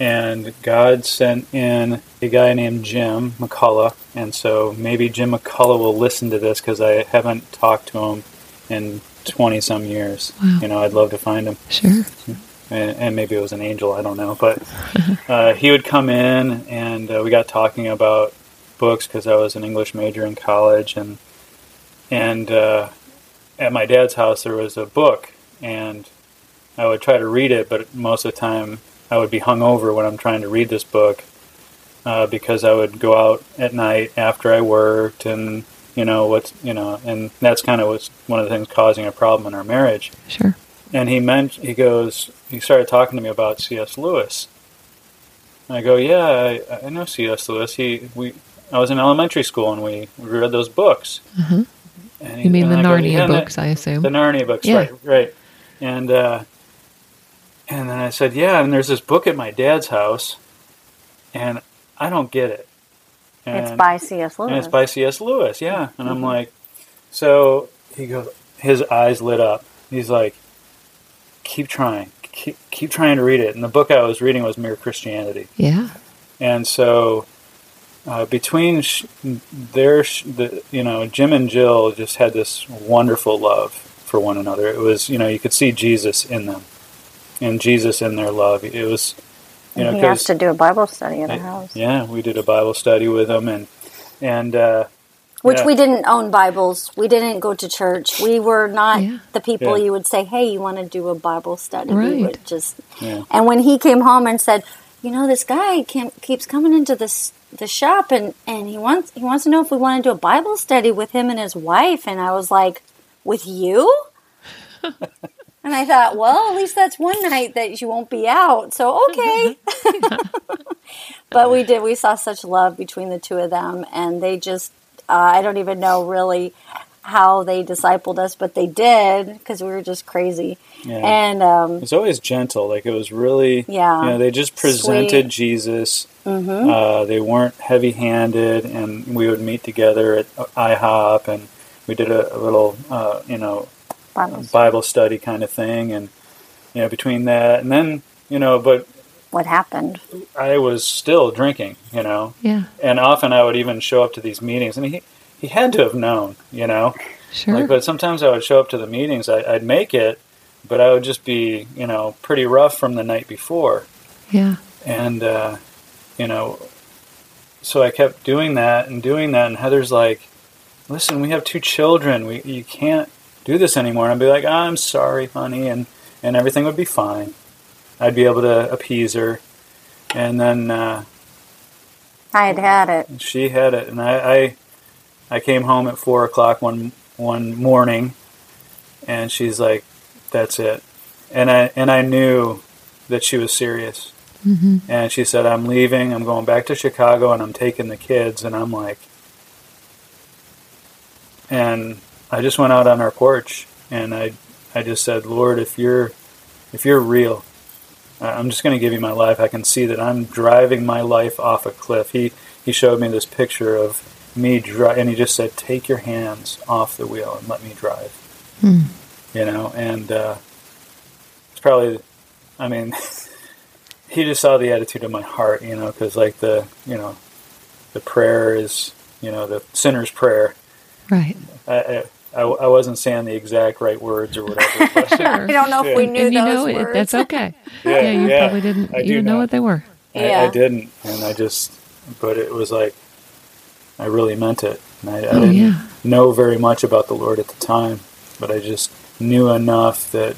and God sent in a guy named Jim McCullough, and so maybe Jim McCullough will listen to this because I haven't talked to him in twenty some years. Wow. You know, I'd love to find him, Sure. and, and maybe it was an angel. I don't know, but [LAUGHS] uh, he would come in, and uh, we got talking about books because I was an English major in college, and and uh, at my dad's house there was a book, and I would try to read it, but most of the time I would be hungover when I'm trying to read this book uh, because I would go out at night after I worked, and you know what's you know, and that's kind of what's one of the things causing a problem in our marriage. Sure. And he meant he goes he started talking to me about C.S. Lewis. And I go, yeah, I, I know C.S. Lewis. He we I was in elementary school and we, we read those books. Mhm. And You mean and the I go, Narnia "Yeah, and that- books, I assume? the Narnia books, Yeah. right, right. And uh, and then I said, yeah, and there's this book at my dad's house, and I don't get it. And, it's by C.S. Lewis. and it's by C.S. Lewis, yeah. And I'm like, so he goes, his eyes lit up. He's like, keep trying, keep, keep trying to read it. And the book I was reading was Mere Christianity. Yeah. And so uh, between sh- their, sh- the, you know, Jim and Jill just had this wonderful love for one another. It was, you know, you could see Jesus in them, and Jesus in their love. It was, you know, he because has to do a Bible study at our house. yeah, we did a Bible study with them, and and uh, Which yeah. we didn't own Bibles. We didn't go to church. We were not Yeah. the people Yeah. you would say, "Hey, you want to do a Bible study?" We Right. would just. Yeah. And when he came home and said, "You know, this guy can, keeps coming into this the shop, and and he wants he wants to know if we want to do a Bible study with him and his wife," and I was like, "With you?" [LAUGHS] and I thought, well, at least that's one night that you won't be out. So okay. [LAUGHS] [LAUGHS] but we did. We saw such love between the two of them, and they just. Uh, I don't even know really how they discipled us, but they did because we were just crazy. Yeah. And um, It was always gentle. Like it was really, Yeah. You know, they just presented Sweet. Jesus. Mhm. Uh, they weren't heavy-handed, and we would meet together at IHOP, and we did a, a little, uh, you know, Bible Bible study kind of thing, and you know, between that and then, you know, but what happened? I was still drinking, you know, Yeah. and often I would even show up to these meetings, and he he had to have known, you know, Sure. Like, but sometimes I would show up to the meetings. I, I'd make it, but I would just be, you know, pretty rough from the night before, yeah. and uh, you know, so I kept doing that and doing that. And Heather's like, "Listen, we have two children. We you can't do this anymore." And I'd be like, "I'm sorry, honey," and and everything would be fine. I'd be able to appease her, and then uh, I had had it. she had it, and I, I I came home at four o'clock one one morning, and she's like, "That's it," and I and I knew that she was serious. Hmm And she said, "I'm leaving. I'm going back to Chicago, and I'm taking the kids." And I'm like, and I just went out on our porch, and I I just said, "Lord, if you're if you're real." I'm just going to give you my life. I can see that I'm driving my life off a cliff. He he showed me this picture of me dri- and he just said, "Take your hands off the wheel and let me drive." Hmm. You know, and uh, it's probably, I mean, [LAUGHS] he just saw the attitude of my heart. You know, because like the you know, the prayer is you know the sinner's prayer. Right. I, I, I wasn't saying the exact right words or whatever. But, [LAUGHS] [LAUGHS] Sure. I don't know if we knew and you those know it, words. that's okay. [LAUGHS] Yeah, Yeah, you yeah, probably didn't. I You didn't know know. what they were. I, I didn't, and I just, but it was like, I really meant it. And I, I Oh, didn't yeah. know very much about the Lord at the time, but I just knew enough that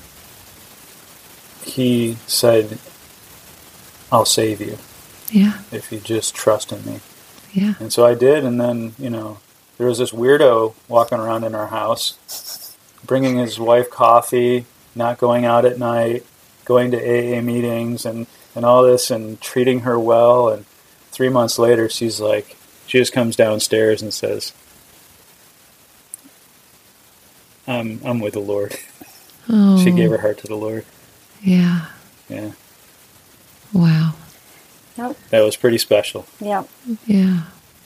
He said, I'll save you Yeah. if you just trust in me. Yeah. And so I did, and then, you know, there was this weirdo walking around in our house, bringing his wife coffee, not going out at night, going to AA meetings, and, and all this, and treating her well. And three months later, she's like, she just comes downstairs and says, I'm, I'm with the Lord. [LAUGHS] Oh. She gave her heart to the Lord. Yeah. Yeah, Wow. Yep. that was pretty special. Yep. Yeah.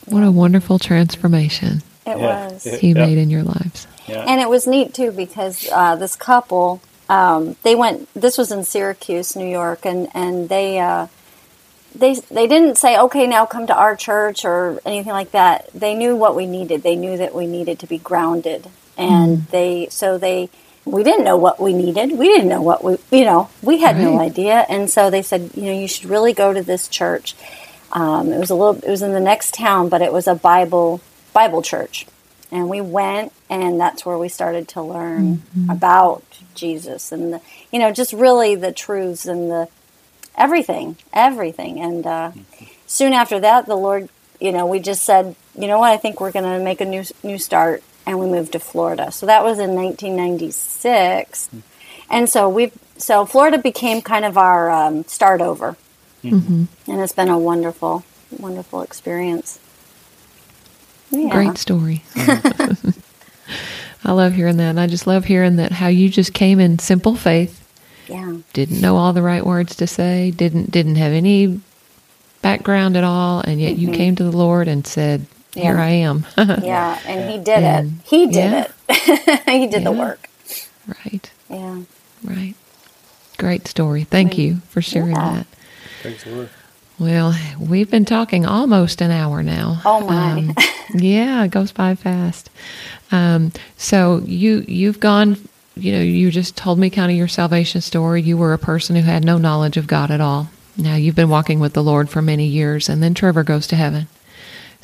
What a wonderful transformation It Yeah. was. Yeah. he made in your lives. Yeah. And it was neat too because uh, this couple, um, they went. This was in Syracuse, New York, and and they uh, they they didn't say, okay, now come to our church or anything like that. They knew what we needed. They knew that we needed to be grounded, and they so they. We didn't know what we needed. We didn't know what we, you know, we had no idea. And so they said, you know, you should really go to this church. Um, it was a little, it was in the next town, but it was a Bible Bible church, and we went, and that's where we started to learn about Jesus and the, you know, just really the truths and the everything, everything. And uh, soon after that, the Lord, you know, we just said, you know what, I think we're going to make a new new start, and we moved to Florida. So that was in 1996, and so we, so Florida became kind of our um, start over, hmm and it's been a wonderful, wonderful experience. Yeah. Great story. [LAUGHS] I love hearing that. And I just love hearing that how you just came in simple faith, Yeah. didn't know all the right words to say, didn't didn't have any background at all, and yet you came to the Lord and said, "Here. I am." [LAUGHS] Yeah, and he did And- it. He did yeah. it. [LAUGHS] he did the work. right. Yeah. Right. Great story. Thank you for sharing Yeah. that. Thanks, the Lord. Well, we've been talking almost an hour now. Oh, my. Um, [LAUGHS] yeah, it goes by fast. Um, so you you've gone. You know, you just told me kind of your salvation story. You were a person who had no knowledge of God at all. Now you've been walking with the Lord for many years, and then Trevor goes to heaven.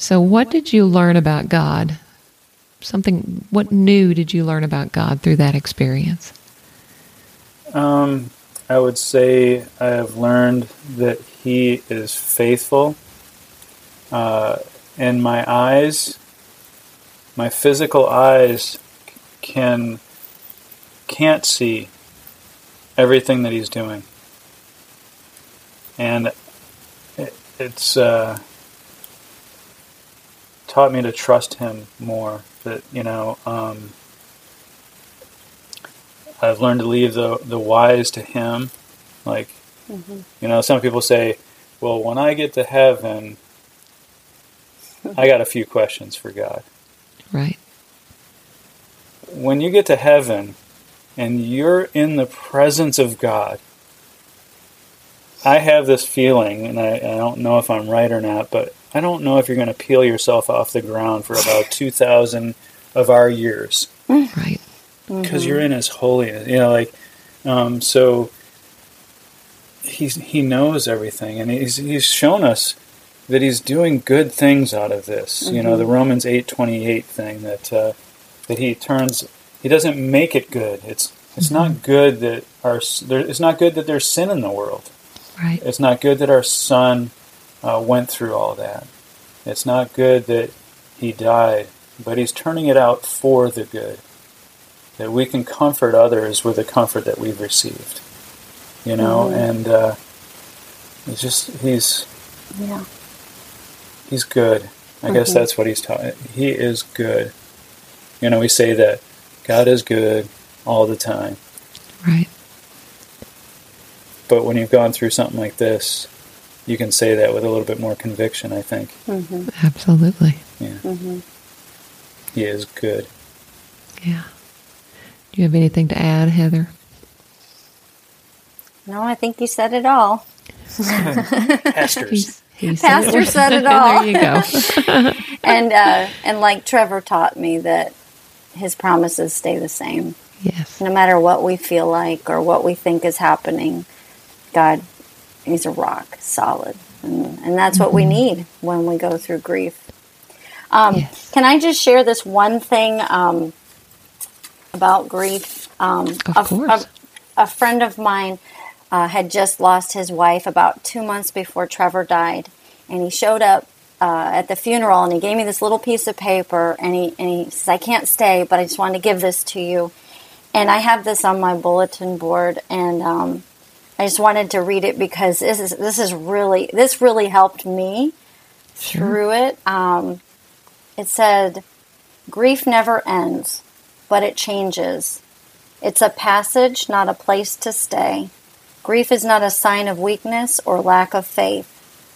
So, what did you learn about God? Something. What new did you learn about God through that experience? Um, I would say I have learned that He is faithful. Uh, and my eyes, my physical eyes, can can't see everything that He's doing, and it, it's uh, taught me to trust Him more. That you know. Um, I've learned to leave the the whys to Him. Like, you know, some people say, "Well, when I get to heaven, I got a few questions for God." Right. When you get to heaven, and you're in the presence of God, I have this feeling, and I, I don't know if I'm right or not, but I don't know if you're going to peel yourself off the ground for about [LAUGHS] two thousand of our years. Right. because you're in His holiness. You know, like um, so. He's he knows everything, and he's he's shown us that he's doing good things out of this. You know, the Romans eight twenty eight thing that uh, that he turns. He doesn't make it good. It's it's not good that our there, it's not good that there's sin in the world. Right. It's not good that our son uh, went through all that. It's not good that he died, but he's turning it out for the good. That we can comfort others with the comfort that we've received. You know, and uh, it's just he's Yeah. he's good. I guess that's what he's taught. He is good. You know, we say that God is good all the time. Right. But when you've gone through something like this, you can say that with a little bit more conviction, I think. Absolutely. Yeah. He is good. Yeah. Do you have anything to add, Heather? No, I think you said it all. [LAUGHS] Pastors. He said Pastor said it [LAUGHS] all. there you go. [LAUGHS] and uh, and like Trevor taught me that his promises stay the same. yes. No matter what we feel like or what we think is happening, God, He's a rock, solid, and, and that's what we need when we go through grief. Um, Yes. Can I just share this one thing um, about grief? Um, Of a, course. A, a friend of mine uh, had just lost his wife about two months before Trevor died, and he showed up uh, at the funeral and he gave me this little piece of paper and he and he says, "I can't stay, but I just wanted to give this to you." And I have this on my bulletin board, and um, I just wanted to read it because this is this is really this really helped me through it. Um, it said, "Grief never ends, but it changes. It's a passage, not a place to stay. Grief is not a sign of weakness or lack of faith.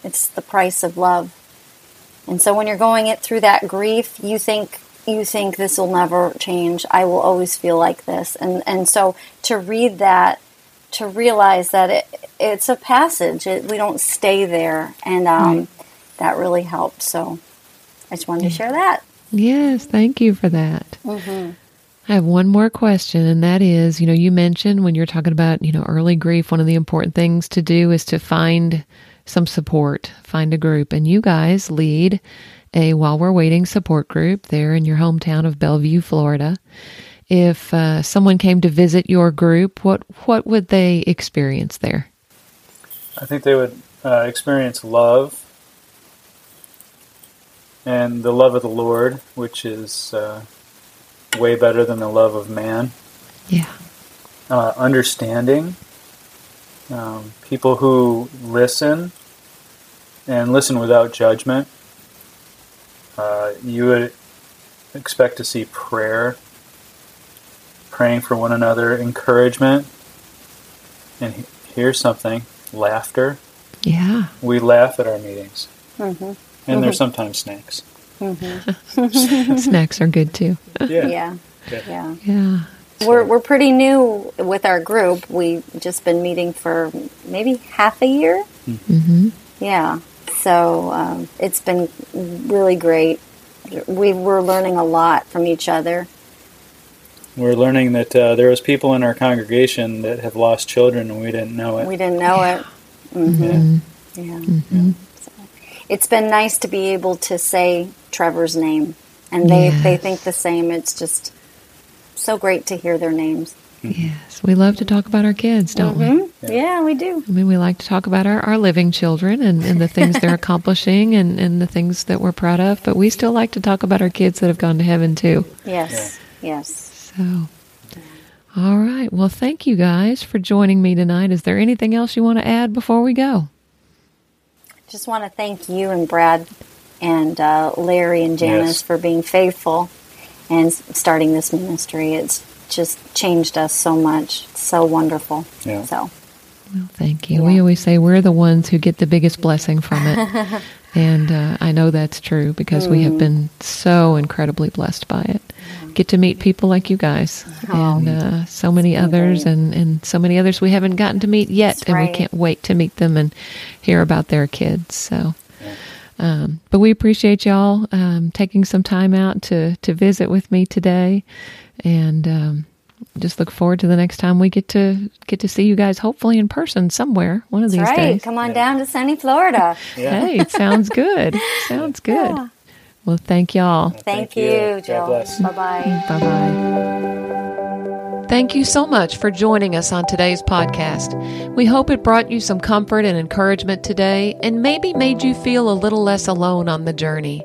It's the price of love." And so when you're going it through that grief, you think you think this will never change. I will always feel like this. And and so to read that, to realize that it it's a passage. It, we don't stay there, and um, that really helped. So I just wanted to share that. Yes, thank you for that. Mm-hmm. I have one more question, and that is you know, you mentioned when you're talking about, you know, early grief, one of the important things to do is to find some support, find a group. And you guys lead a While We're Waiting support group there in your hometown of Belleview, Florida. If uh, someone came to visit your group, what, what would they experience there? I think they would uh, experience love and the love of the Lord, which is uh, way better than the love of man. Yeah. Uh, understanding, um, people who listen and listen without judgment. Uh, you would expect to see prayer, praying for one another, encouragement, and he- here's something laughter. Yeah. We laugh at our meetings, Mm-hmm. and there's sometimes snacks. Mm-hmm. [LAUGHS] [LAUGHS] Snacks are good too. Yeah. Yeah, Yeah. yeah. Yeah. We're we're pretty new with our group. We've just been meeting for maybe half a year. hmm Yeah. So um, it's been really great. We were learning a lot from each other. We're learning that uh, there was people in our congregation that have lost children, and we didn't know it. We didn't know it. hmm Yeah. Yeah. hmm So it's been nice to be able to say Trevor's name, and they they think the same. It's just so great to hear their names. Yes. We love to talk about our kids, don't we? Mhm. Yeah. we do. I mean, we like to talk about our, our living children and, and the things they're [LAUGHS] accomplishing and, and the things that we're proud of, but we still like to talk about our kids that have gone to heaven too. Yes. Yes. So, all right. Well, thank you guys for joining me tonight. Is there anything else you want to add before we go? Just want to thank you and Brad and uh, Larry and Janice Yes. for being faithful and starting this ministry. It's just changed us so much. It's so wonderful. Yeah. So, Well, thank you. Yeah. We always say we're the ones who get the biggest blessing from it. [LAUGHS] and uh, I know that's true because we Mm. have been so incredibly blessed by it. Get to meet people like you guys Oh. and uh, so many others, and, and so many others we haven't gotten to meet yet. That's and we can't wait to meet them and hear about their kids. So. Um, but we appreciate y'all um, taking some time out to, to visit with me today, and um, just look forward to the next time we get to get to see you guys, hopefully in person somewhere one of that's these right. days. Come on Yeah. down to sunny Florida. Yeah. Hey, it sounds good. [LAUGHS] Sounds good. Yeah. Well, thank y'all. Thank, Thank you, you. Jill. Bye bye. Bye bye. Thank you so much for joining us on today's podcast. We hope it brought you some comfort and encouragement today and maybe made you feel a little less alone on the journey.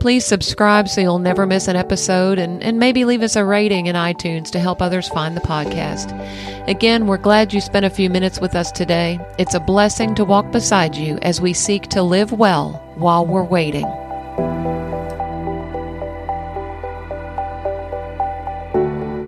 Please subscribe so you'll never miss an episode and, and maybe leave us a rating in iTunes to help others find the podcast. Again, we're glad you spent a few minutes with us today. It's a blessing to walk beside you as we seek to live well while we're waiting.